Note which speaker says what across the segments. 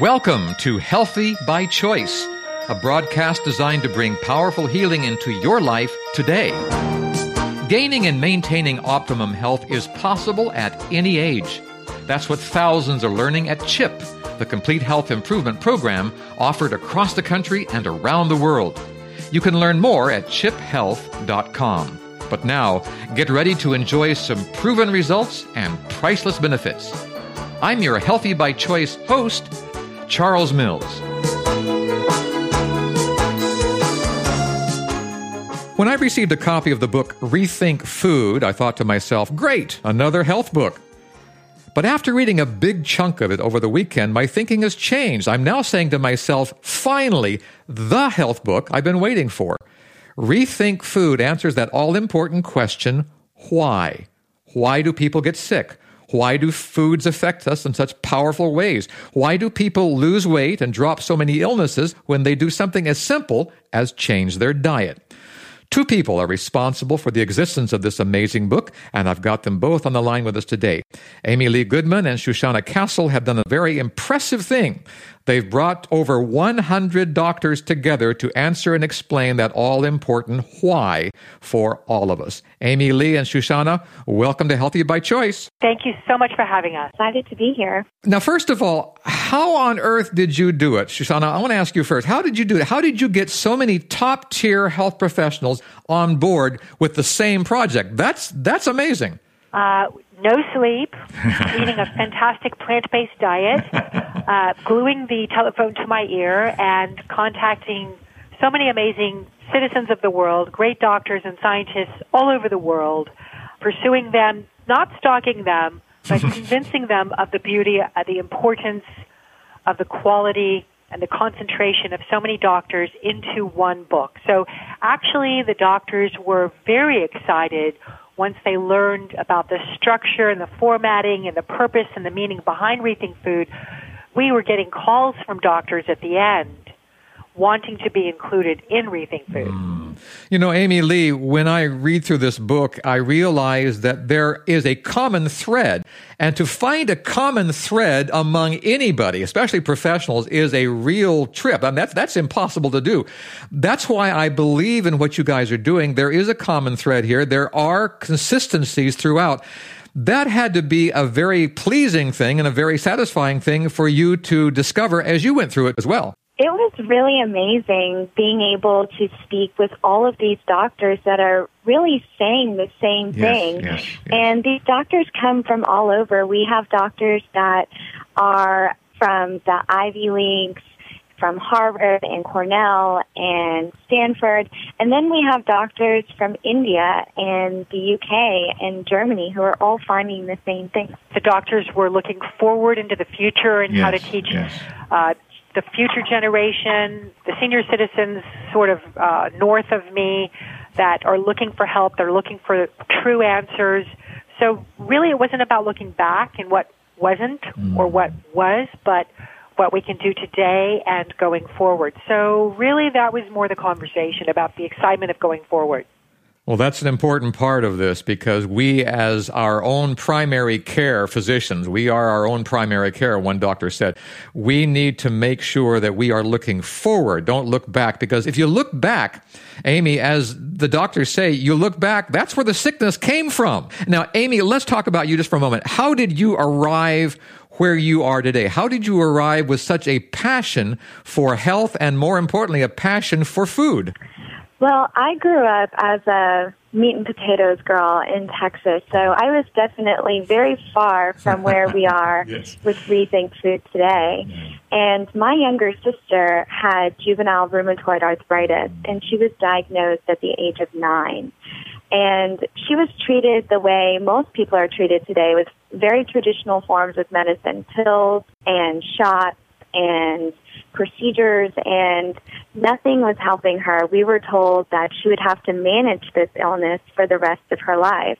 Speaker 1: Welcome to Healthy by Choice, a broadcast designed to bring powerful healing into your life today. Gaining and maintaining optimum health is possible at any age. That's what thousands are learning at CHIP, the complete health improvement program offered across the country and around the world. You can learn more at chiphealth.com. But now, get ready to enjoy some proven results and priceless benefits. I'm your Healthy by Choice host, Charles Mills. When I received a copy of the book Rethink Food, I thought to myself, great, another health book. But after reading a big chunk of it over the weekend, my thinking has changed. I'm now saying to myself, finally, the health book I've been waiting for. Rethink Food answers that all important question why? Why do people get sick? Why do foods affect us in such powerful ways? Why do people lose weight and drop so many illnesses when they do something as simple as change their diet? Two people are responsible for the existence of this amazing book, and I've got them both on the line with us today. Amy Lee Goodman and Shushana Castle have done a very impressive thing. They've brought over 100 doctors together to answer and explain that all important why for all of us. Amy Lee and Shushana, welcome to Healthy by Choice.
Speaker 2: Thank you so much for having us.
Speaker 3: Excited to be here.
Speaker 1: Now, first of all, how on earth did you do it? Shushana, I want to ask you first. How did you do it? How did you get so many top tier health professionals on board with the same project? That's, that's amazing.
Speaker 2: Uh, no sleep, eating a fantastic plant based diet, uh, gluing the telephone to my ear, and contacting so many amazing citizens of the world, great doctors and scientists all over the world, pursuing them, not stalking them, but convincing them of the beauty, uh, the importance of the quality and the concentration of so many doctors into one book. So actually the doctors were very excited once they learned about the structure and the formatting and the purpose and the meaning behind Rethink Food, we were getting calls from doctors at the end wanting to be included in Rethink Food. Mm.
Speaker 1: You know, Amy Lee, when I read through this book, I realize that there is a common thread. And to find a common thread among anybody, especially professionals, is a real trip. I mean, that's, that's impossible to do. That's why I believe in what you guys are doing. There is a common thread here. There are consistencies throughout that had to be a very pleasing thing and a very satisfying thing for you to discover as you went through it as well.
Speaker 3: It was really amazing being able to speak with all of these doctors that are really saying the same
Speaker 1: yes,
Speaker 3: thing.
Speaker 1: Yes, yes.
Speaker 3: And these doctors come from all over. We have doctors that are from the Ivy Leagues, from Harvard and Cornell and Stanford. And then we have doctors from India and the UK and Germany who are all finding the same thing.
Speaker 2: The doctors were looking forward into the future and
Speaker 1: yes,
Speaker 2: how to teach
Speaker 1: yes.
Speaker 2: uh, the future generation, the senior citizens sort of uh, north of me that are looking for help, they're looking for true answers. So really it wasn't about looking back and what wasn't
Speaker 1: mm.
Speaker 2: or what was, but what we can do today and going forward. So really that was more the conversation about the excitement of going forward.
Speaker 1: Well, that's an important part of this because we, as our own primary care physicians, we are our own primary care, one doctor said. We need to make sure that we are looking forward. Don't look back because if you look back, Amy, as the doctors say, you look back, that's where the sickness came from. Now, Amy, let's talk about you just for a moment. How did you arrive where you are today? How did you arrive with such a passion for health and more importantly, a passion for food?
Speaker 3: Well, I grew up as a meat and potatoes girl in Texas, so I was definitely very far from where we are
Speaker 1: yes.
Speaker 3: with Rethink Food today. And my younger sister had juvenile rheumatoid arthritis, and she was diagnosed at the age of nine. And she was treated the way most people are treated today with very traditional forms of medicine, pills and shots and procedures and nothing was helping her. We were told that she would have to manage this illness for the rest of her life.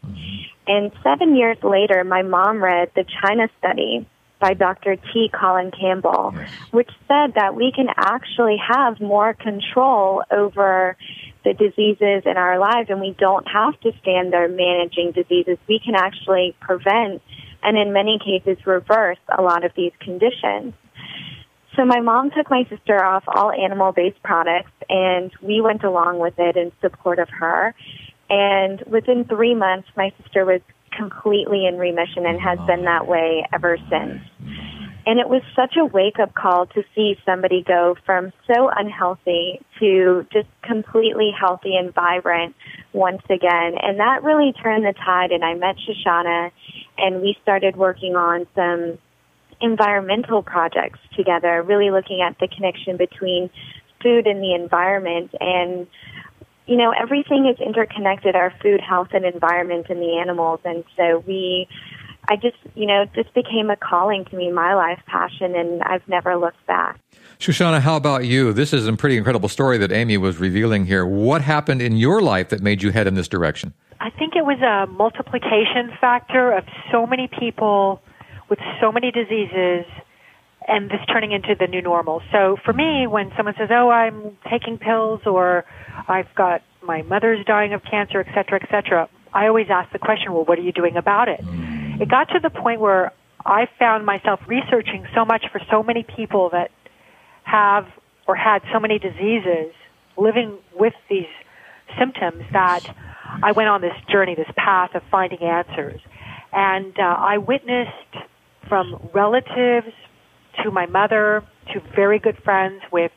Speaker 3: And seven years later, my mom read the China study by Dr. T. Colin Campbell,
Speaker 1: yes.
Speaker 3: which said that we can actually have more control over the diseases in our lives and we don't have to stand there managing diseases. We can actually prevent and in many cases reverse a lot of these conditions. So my mom took my sister off all animal-based products, and we went along with it in support of her. And within three months, my sister was completely in remission and has been that way ever since. And it was such a wake up call to see somebody go from so unhealthy to just completely healthy and vibrant once again. And that really turned the tide. And I met Shushana and we started working on some environmental projects together, really looking at the connection between food and the environment. And, you know, everything is interconnected, our food, health, and environment and the animals. And so we, I just, you know, this became a calling to me, my life passion, and I've never looked back.
Speaker 1: Shushana, how about you? This is a pretty incredible story that Amy was revealing here. What happened in your life that made you head in this direction?
Speaker 2: I think it was a multiplication factor of so many people with so many diseases and this turning into the new normal. So for me, when someone says, "Oh, I'm taking pills," or "I've got my mother's dying of cancer," et cetera, et cetera, I always ask the question, "Well, what are you doing about it?" Mm. It got to the point where I found myself researching so much for so many people that have or had so many diseases, living with these symptoms that I went on this journey, this path of finding answers. And uh, I witnessed from relatives to my mother to very good friends with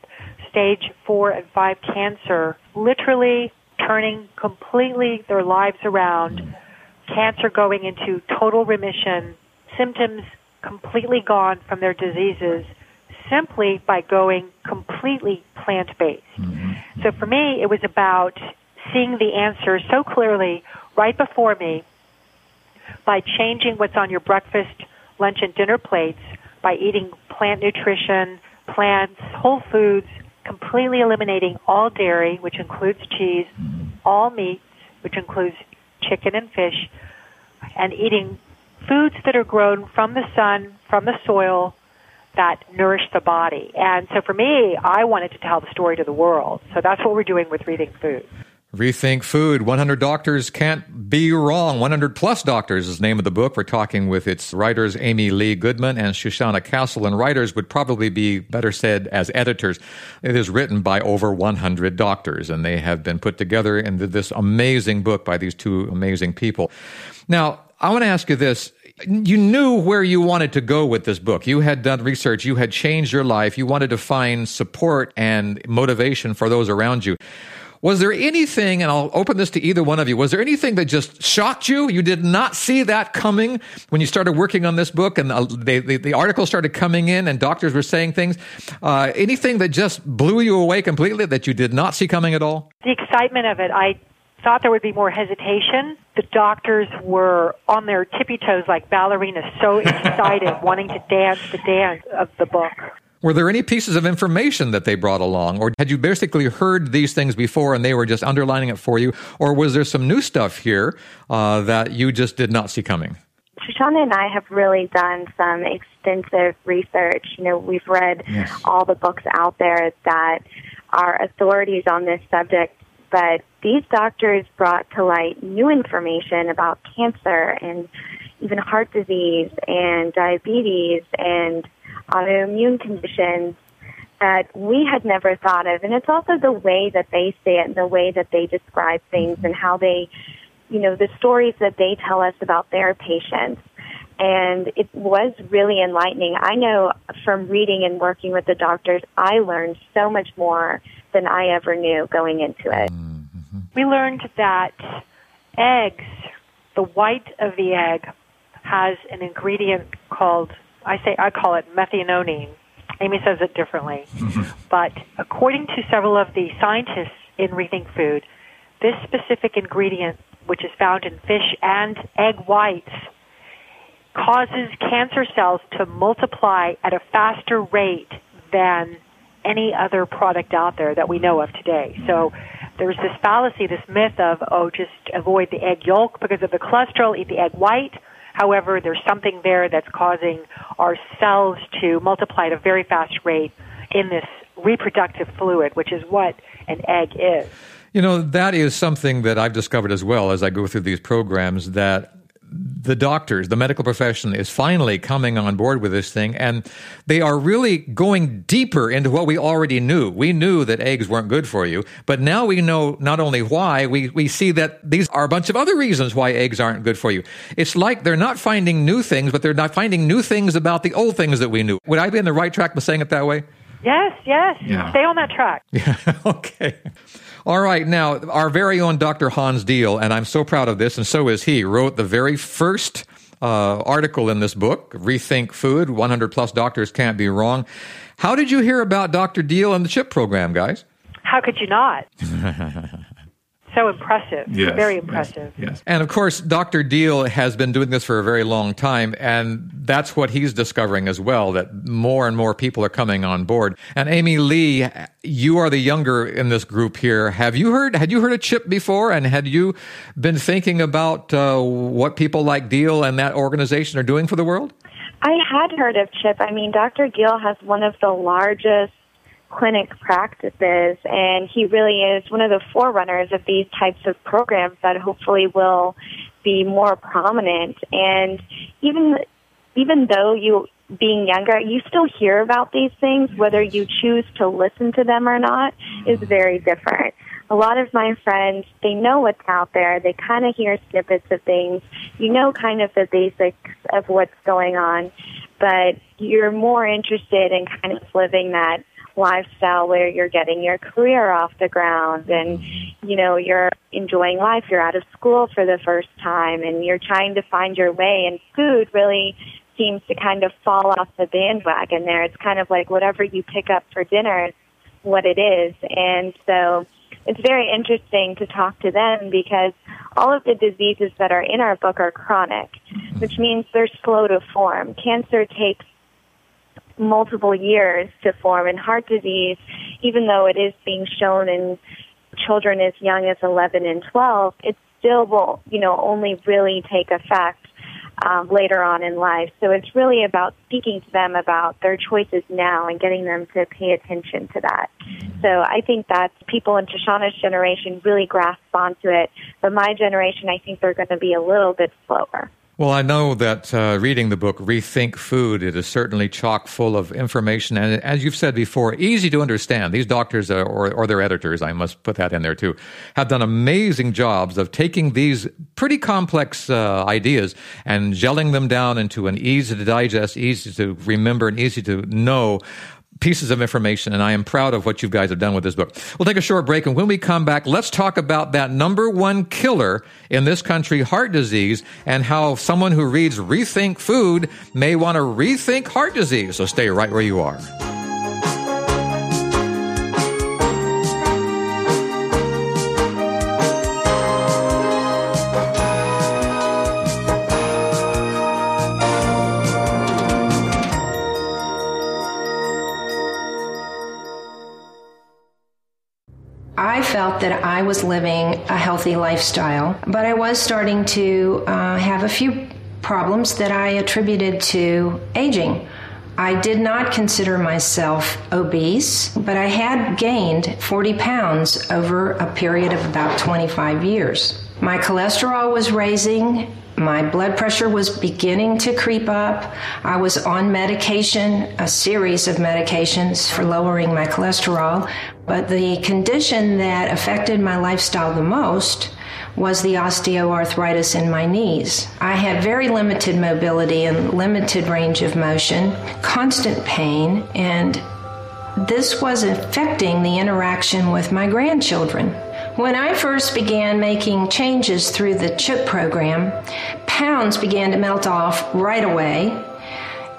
Speaker 2: stage four and five cancer, literally turning completely their lives around, cancer going into total remission, symptoms completely gone from their diseases simply by going completely plant based. Mm-hmm. So for me, it was about seeing the answer so clearly right before me by changing what's on your breakfast, lunch, and dinner plates by eating plant nutrition, plants, whole foods, completely eliminating all dairy, which includes cheese, all meats, which includes chicken and fish, and eating foods that are grown from the sun, from the soil, that nourish the body. And so for me, I wanted to tell the story to the world. So that's what we're doing with Reading Food.
Speaker 1: Rethink Food. 100 Doctors Can't Be Wrong. 100 Plus Doctors is the name of the book. We're talking with its writers, Amy Lee Goodman and Shushana Castle. And writers would probably be better said as editors. It is written by over 100 doctors, and they have been put together into this amazing book by these two amazing people. Now, I want to ask you this you knew where you wanted to go with this book. You had done research, you had changed your life, you wanted to find support and motivation for those around you. Was there anything, and I'll open this to either one of you, was there anything that just shocked you? You did not see that coming when you started working on this book and uh, they, the articles started coming in and doctors were saying things? Uh, anything that just blew you away completely that you did not see coming at all?
Speaker 2: The excitement of it. I thought there would be more hesitation. The doctors were on their tippy toes like ballerinas, so excited, wanting to dance the dance of the book.
Speaker 1: Were there any pieces of information that they brought along, or had you basically heard these things before and they were just underlining it for you, or was there some new stuff here uh, that you just did not see coming?
Speaker 3: Shushana and I have really done some extensive research. You know, we've read yes. all the books out there that are authorities on this subject, but these doctors brought to light new information about cancer and even heart disease and diabetes and autoimmune conditions that we had never thought of. And it's also the way that they say it and the way that they describe things and how they, you know, the stories that they tell us about their patients. And it was really enlightening. I know from reading and working with the doctors, I learned so much more than I ever knew going into it. Mm-hmm.
Speaker 2: We learned that eggs, the white of the egg, has an ingredient called I say I call it methionine. Amy says it differently. but according to several of the scientists in Rethink Food, this specific ingredient, which is found in fish and egg whites, causes cancer cells to multiply at a faster rate than any other product out there that we know of today. So there's this fallacy, this myth of, oh, just avoid the egg yolk because of the cholesterol, eat the egg white. However, there's something there that's causing our cells to multiply at a very fast rate in this reproductive fluid, which is what an egg is.
Speaker 1: You know, that is something that I've discovered as well as I go through these programs that the doctors, the medical profession is finally coming on board with this thing, and they are really going deeper into what we already knew. We knew that eggs weren't good for you, but now we know not only why, we, we see that these are a bunch of other reasons why eggs aren't good for you. It's like they're not finding new things, but they're not finding new things about the old things that we knew. Would I be in the right track by saying it that way?
Speaker 2: Yes, yes. Yeah. Stay on that track.
Speaker 1: Yeah, okay. All right, now our very own Dr. Hans Diehl, and I'm so proud of this, and so is he, wrote the very first uh, article in this book, Rethink Food 100 Plus Doctors Can't Be Wrong. How did you hear about Dr. Diehl and the CHIP program, guys?
Speaker 2: How could you not? so impressive. Yes, very impressive.
Speaker 1: Yes, yes, And of course, Dr. Diehl has been doing this for a very long time, and that's what he's discovering as well that more and more people are coming on board. And Amy Lee, you are the younger in this group here. Have you heard, had you heard of CHIP before? And had you been thinking about uh, what people like Diehl and that organization are doing for the world?
Speaker 3: I had heard of CHIP. I mean, Dr. Diehl has one of the largest clinic practices and he really is one of the forerunners of these types of programs that hopefully will be more prominent. And even even though you being younger you still hear about these things whether you choose to listen to them or not is very different. A lot of my friends they know what's out there. They kind of hear snippets of things. You know kind of the basics of what's going on but you're more interested in kind of living that lifestyle where you're getting your career off the ground and you know you're enjoying life you're out of school for the first time and you're trying to find your way and food really seems to kind of fall off the bandwagon there it's kind of like whatever you pick up for dinner what it is and so it's very interesting to talk to them because all of the diseases that are in our book are chronic, which means they're slow to form. Cancer takes multiple years to form. in heart disease, even though it is being shown in children as young as 11 and 12, it still will, you know, only really take effect um, later on in life. So it's really about speaking to them about their choices now and getting them to pay attention to that. So I think that people in Shushana's generation really grasp onto it, but my generation, I think they're going to be a little bit slower.
Speaker 1: Well, I know that uh, reading the book Rethink Food, it is certainly chock full of information, and as you've said before, easy to understand. These doctors uh, or, or their editors, I must put that in there too, have done amazing jobs of taking these pretty complex uh, ideas and gelling them down into an easy to digest, easy to remember, and easy to know pieces of information, and I am proud of what you guys have done with this book. We'll take a short break, and when we come back, let's talk about that number one killer in this country, heart disease, and how someone who reads Rethink Food may want to rethink heart disease. So stay right where you are.
Speaker 4: That I was living a healthy lifestyle, but I was starting to uh, have a few problems that I attributed to aging. I did not consider myself obese, but I had gained 40 pounds over a period of about 25 years. My cholesterol was raising my blood pressure was beginning to creep up. I was on medication, a series of medications for lowering my cholesterol. But the condition that affected my lifestyle the most was the osteoarthritis in my knees. I had very limited mobility and limited range of motion, constant pain, and this was affecting the interaction with my grandchildren. When I first began making changes through the CHIP program, pounds began to melt off right away.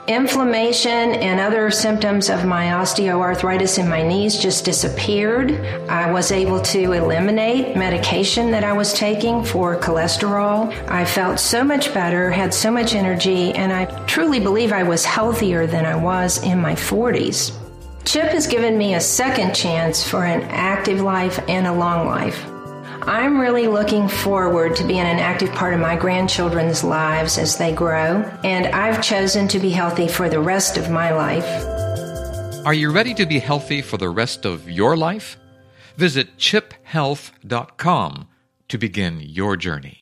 Speaker 4: Inflammation and other symptoms of my osteoarthritis in my knees just disappeared. I was able to eliminate medication that I was taking for cholesterol. I felt so much better, had so much energy, and I truly believe I was healthier than I was in my 40s. Chip has given me a second chance for an active life and a long life. I'm really looking forward to being an active part of my grandchildren's lives as they grow, and I've chosen to be healthy for the rest of my life.
Speaker 1: Are you ready to be healthy for the rest of your life? Visit chiphealth.com to begin your journey.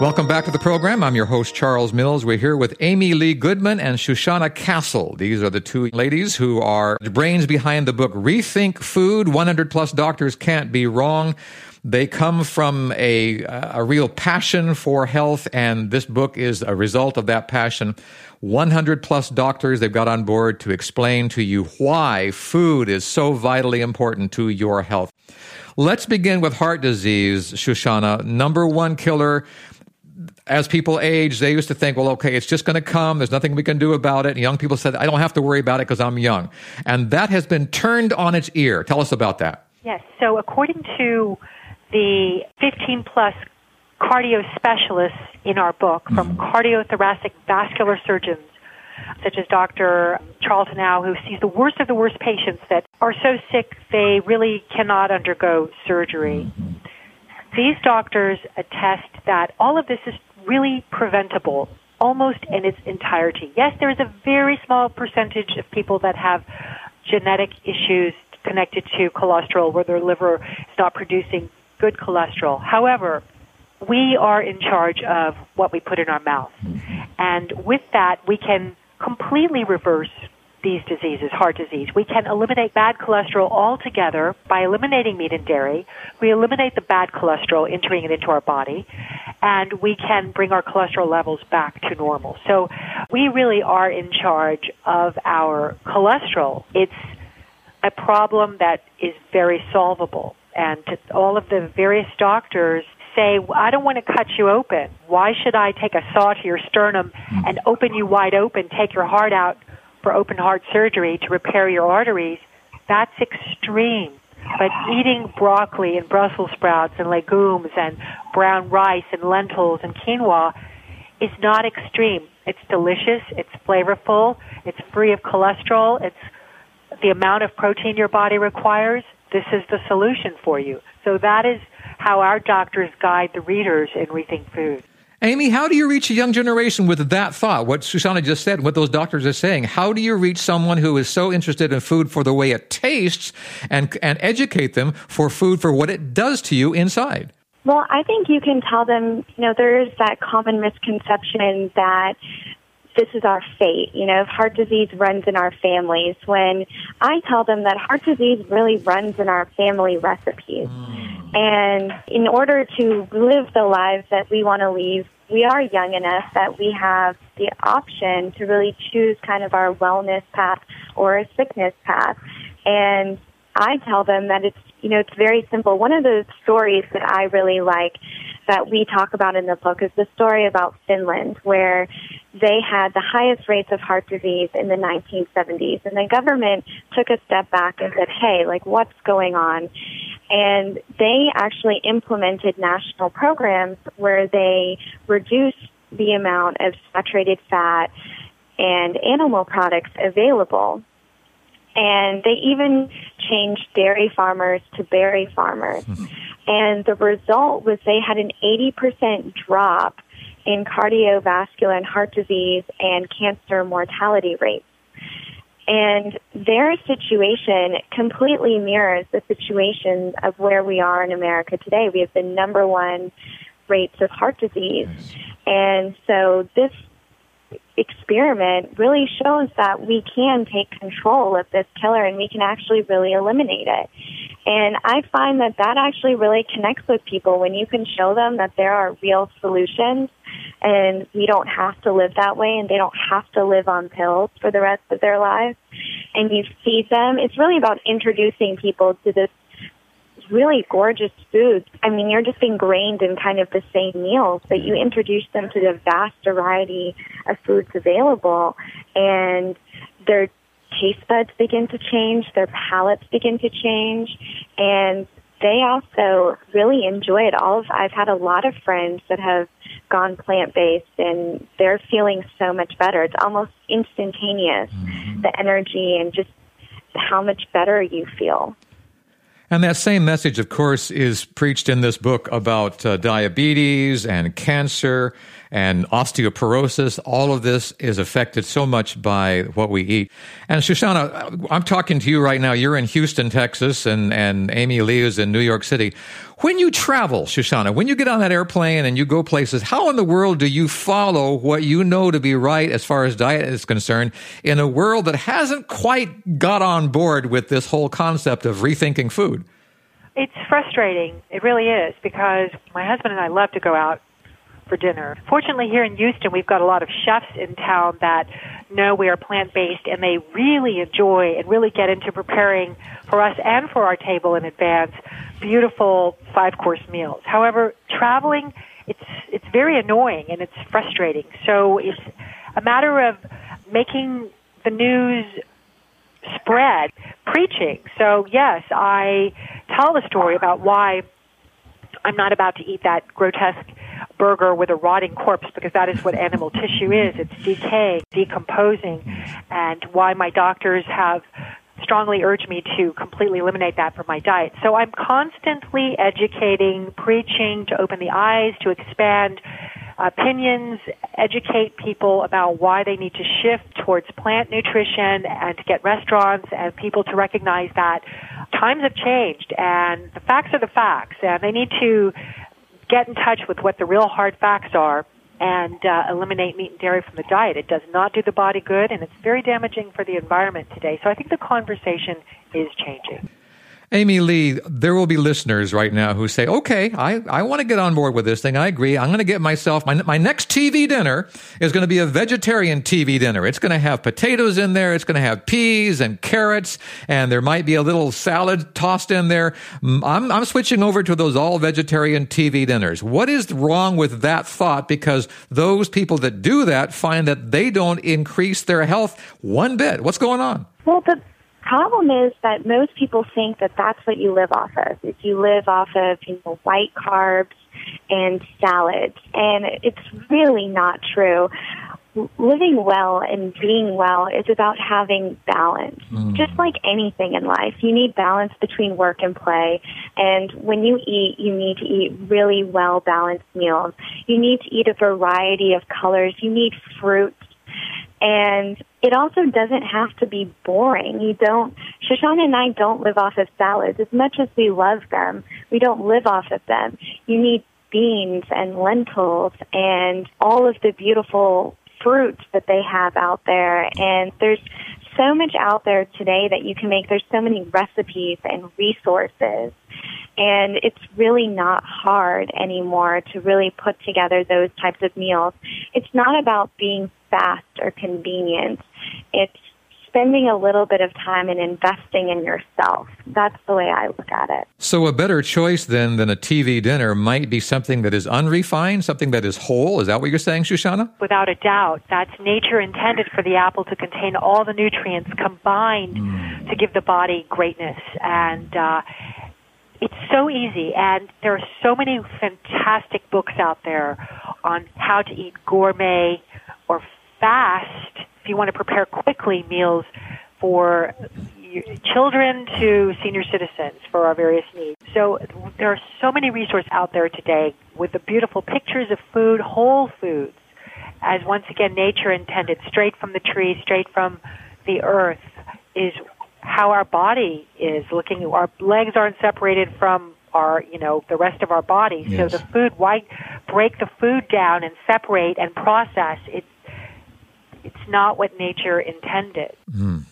Speaker 1: Welcome back to the program. I'm your host, Charles Mills. We're here with Amy Lee Goodman and Shushana Castle. These are the two ladies who are the brains behind the book Rethink Food 100 Plus Doctors Can't Be Wrong. They come from a, uh, a real passion for health, and this book is a result of that passion. 100 plus doctors they've got on board to explain to you why food is so vitally important to your health. Let's begin with heart disease, Shushana. Number one killer as people age, they used to think, well, okay, it's just going to come. There's nothing we can do about it. And young people said, I don't have to worry about it because I'm young. And that has been turned on its ear. Tell us about that.
Speaker 2: Yes. So according to the 15 plus cardio specialists in our book from mm-hmm. cardiothoracic vascular surgeons such as Dr. Charles Howe, who sees the worst of the worst patients that are so sick they really cannot undergo surgery. Mm-hmm. These doctors attest that all of this is really preventable almost in its entirety. Yes, there is a very small percentage of people that have genetic issues connected to cholesterol where their liver is not producing good cholesterol. However, we are in charge of what we put in our mouth. Mm-hmm. And with that, we can completely reverse these diseases, heart disease. We can eliminate bad cholesterol altogether by eliminating meat and dairy. We eliminate the bad cholesterol entering it into our body, and we can bring our cholesterol levels back to normal. So we really are in charge of our cholesterol. It's a problem that is very solvable. And all of the various doctors say, I don't want to cut you open. Why should I take a saw to your sternum hmm. and open you wide open, take your heart out for open heart surgery to repair your arteries? That's extreme. But eating broccoli and Brussels sprouts and legumes and brown rice and lentils and quinoa is not extreme. It's delicious, it's flavorful, it's free of cholesterol, it's the amount of protein your body requires, this is the solution for you. So that is how our doctors guide the readers in Rethink Food.
Speaker 1: Amy, how do you reach a young generation with that thought? What Shushana just said, what those doctors are saying. How do you reach someone who is so interested in food for the way it tastes and, and educate them for food for what it does to you inside?
Speaker 3: Well, I think you can tell them, you know, there is that common misconception that this is our fate. You know, if heart disease runs in our families. When I tell them that heart disease really runs in our family recipes. Mm. And in order to live the lives that we want to live, we are young enough that we have the option to really choose kind of our wellness path or a sickness path. And I tell them that it's, you know, it's very simple. One of the stories that I really like that we talk about in the book is the story about Finland, where they had the highest rates of heart disease in the 1970s. And the government took a step back and said, hey, like, what's going on? And they actually implemented national programs where they reduced the amount of saturated fat and animal products available. And they even changed dairy farmers to berry farmers. Hmm. And the result was they had an 80% drop in cardiovascular and heart disease and cancer mortality rates. And their situation completely mirrors the situation of where we are in America today. We have the number one rates of heart disease. And so this experiment really shows that we can take control of this killer and we can actually really eliminate it. And I find that that actually really connects with people when you can show them that there are real solutions and we don't have to live that way and they don't have to live on pills for the rest of their lives. And you feed them. It's really about introducing people to this really gorgeous foods. I mean, you're just ingrained in kind of the same meals, but you introduce them to the vast variety of foods available and their taste buds begin to change, their palates begin to change, and they also really enjoy it. All of I've had a lot of friends that have gone plant based and they're feeling so much better. It's almost instantaneous, mm-hmm. the energy and just how much better you feel.
Speaker 1: And that same message, of course, is preached in this book about uh, diabetes and cancer and osteoporosis. All of this is affected so much by what we eat. And Shushana, I'm talking to you right now. You're in Houston, Texas, and, and Amy Lee is in New York City. When you travel, Shushana, when you get on that airplane and you go places, how in the world do you follow what you know to be right as far as diet is concerned in a world that hasn't quite got on board with this whole concept of rethinking food?
Speaker 2: It's frustrating. It really is because my husband and I love to go out for dinner. Fortunately, here in Houston, we've got a lot of chefs in town that know we are plant based and they really enjoy and really get into preparing for us and for our table in advance beautiful five course meals. However, traveling it's it's very annoying and it's frustrating. So it's a matter of making the news spread, preaching. So yes, I tell the story about why I'm not about to eat that grotesque burger with a rotting corpse because that is what animal tissue is. It's decaying, decomposing, and why my doctors have strongly urged me to completely eliminate that from my diet. So I'm constantly educating, preaching to open the eyes, to expand opinions, educate people about why they need to shift towards plant nutrition and to get restaurants and people to recognize that times have changed and the facts are the facts and they need to get in touch with what the real hard facts are and uh, eliminate meat and dairy from the diet. It does not do the body good, and it's very damaging for the environment today. So I think the conversation is changing.
Speaker 1: Amy Lee, there will be listeners right now who say, okay, I, I want to get on board with this thing. I agree. I'm going to get myself, my, my next TV dinner is going to be a vegetarian TV dinner. It's going to have potatoes in there. It's going to have peas and carrots, and there might be a little salad tossed in there. I'm, I'm switching over to those all vegetarian TV dinners. What is wrong with that thought? Because those people that do that find that they don't increase their health one bit. What's going on?
Speaker 3: Well, the problem is that most people think that that's what you live off of. If you live off of you know white carbs and salads, and it's really not true. Living well and being well is about having balance. Mm. Just like anything in life, you need balance between work and play. And when you eat, you need to eat really well balanced meals. You need to eat a variety of colors. You need fruits and it also doesn't have to be boring. You don't, Shushana and I don't live off of salads. As much as we love them, we don't live off of them. You need beans and lentils and all of the beautiful fruits that they have out there. And there's so much out there today that you can make. There's so many recipes and resources. And it's really not hard anymore to really put together those types of meals. It's not about being fast or convenient. It's spending a little bit of time and investing in yourself. That's the way I look at it.
Speaker 1: So, a better choice then than a TV dinner might be something that is unrefined, something that is whole. Is that what you're saying, Shushana?
Speaker 2: Without a doubt. That's nature intended for the apple to contain all the nutrients combined mm. to give the body greatness. And, uh, it's so easy, and there are so many fantastic books out there on how to eat gourmet or fast, if you want to prepare quickly meals for children to senior citizens for our various needs. So there are so many resources out there today with the beautiful pictures of food, whole foods, as once again nature intended, straight from the tree, straight from the earth, is how our body is looking. Our legs aren't separated from our, you know, the rest of our body. Yes. So the food, why break the food down and separate and process? It it's not what nature intended.
Speaker 1: Mm.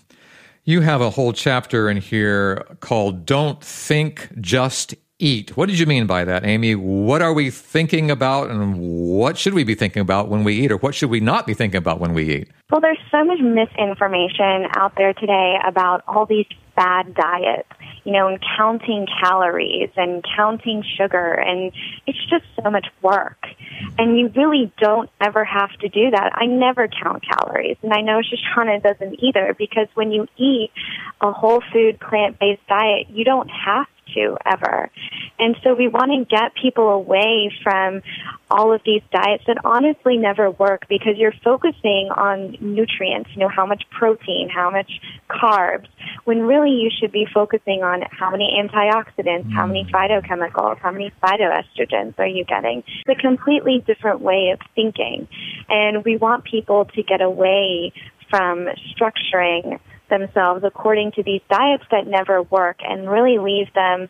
Speaker 1: You have a whole chapter in here called Don't Think, Just Eat. What did you mean by that, Amy? What are we thinking about and what should we be thinking about when we eat or what should we not be thinking about when we eat?
Speaker 3: Well, there's so much misinformation out there today about all these bad diets you know, and counting calories and counting sugar and it's just so much work. And you really don't ever have to do that. I never count calories and I know Shushana doesn't either because when you eat a whole food plant based diet, you don't have to ever. And so we want to get people away from all of these diets that honestly never work because you're focusing on nutrients, you know, how much protein, how much carbs, when really you should be focusing on how many antioxidants, how many mm. phytochemicals, how many phytoestrogens are you getting. It's a completely different way of thinking. And we want people to get away from structuring themselves according to these diets that never work and really leave them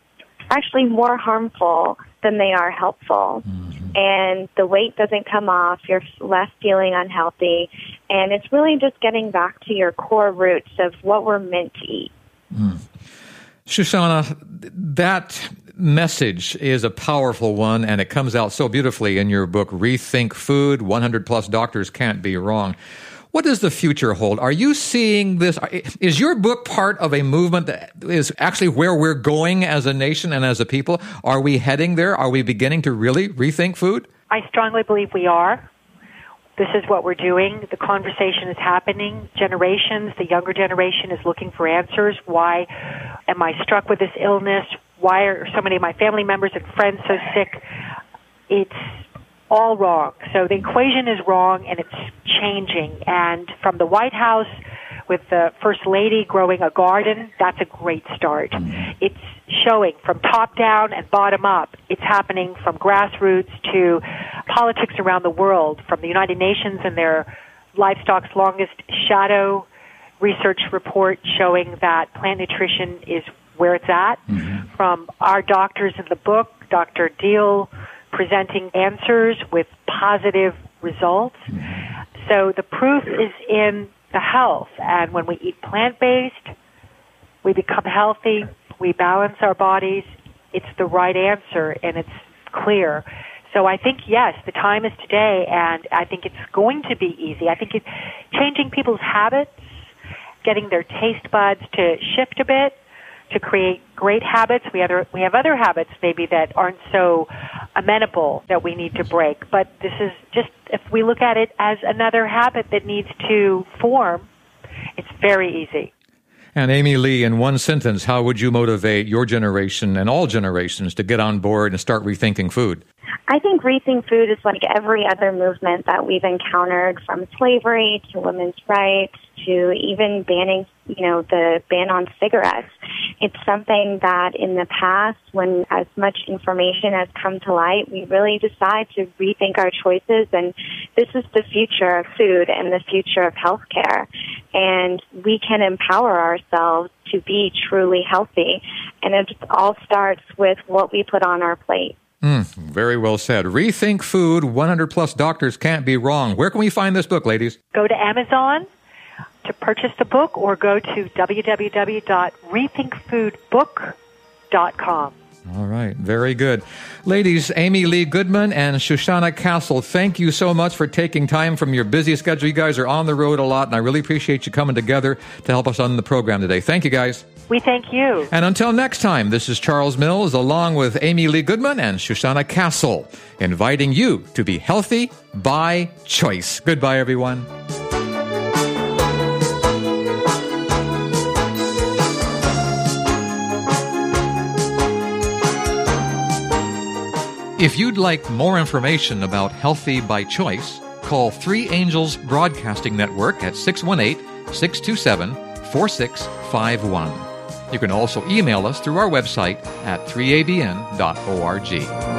Speaker 3: actually more harmful than they are helpful. Mm-hmm. And the weight doesn't come off, you're less feeling unhealthy, and it's really just getting back to your core roots of what we're meant to eat. Mm.
Speaker 1: Shushana, that message is a powerful one, and it comes out so beautifully in your book, Rethink Food 100 Plus Doctors Can't Be Wrong. What does the future hold? Are you seeing this? Is your book part of a movement that is actually where we're going as a nation and as a people? Are we heading there? Are we beginning to really rethink food?
Speaker 2: I strongly believe we are. This is what we're doing. The conversation is happening. Generations, the younger generation is looking for answers. Why am I struck with this illness? Why are so many of my family members and friends so sick? It's all wrong. So the equation is wrong and it's changing. And from the White House with the First Lady growing a garden, that's a great start. It's showing from top down and bottom up. It's happening from grassroots to politics around the world, from the United Nations and their livestock's longest shadow research report showing that plant nutrition is where it's at. Mm-hmm. From our doctors in the book, Dr. Diehl, presenting answers with positive results. Mm-hmm. So the proof is in the health. And when we eat plant based, we become healthy, we balance our bodies. It's the right answer and it's clear. So I think yes, the time is today, and I think it's going to be easy. I think it's changing people's habits, getting their taste buds to shift a bit, to create great habits. We other we have other habits maybe that aren't so amenable that we need to break. But this is just if we look at it as another habit that needs to form, it's very easy.
Speaker 1: And Amy Lee, in one sentence, how would you motivate your generation and all generations to get on board and start rethinking food?
Speaker 3: I think rethink food is like every other movement that we've encountered from slavery to women's rights to even banning, you know, the ban on cigarettes. It's something that in the past, when as much information has come to light, we really decide to rethink our choices and this is the future of food and the future of healthcare. And we can empower ourselves to be truly healthy. And it all starts with what we put on our plate.
Speaker 1: Mm, very well said. Rethink Food 100 Plus Doctors Can't Be Wrong. Where can we find this book, ladies?
Speaker 2: Go to Amazon to purchase the book or go to www.rethinkfoodbook.com.
Speaker 1: All right, very good. Ladies, Amy Lee Goodman and Shushana Castle, thank you so much for taking time from your busy schedule. You guys are on the road a lot, and I really appreciate you coming together to help us on the program today. Thank you, guys.
Speaker 2: We thank you.
Speaker 1: And until next time, this is Charles Mills along with Amy Lee Goodman and Shushana Castle, inviting you to be healthy by choice. Goodbye, everyone. If you'd like more information about Healthy by Choice, call Three Angels Broadcasting Network at 618 627 4651. You can also email us through our website at 3abn.org.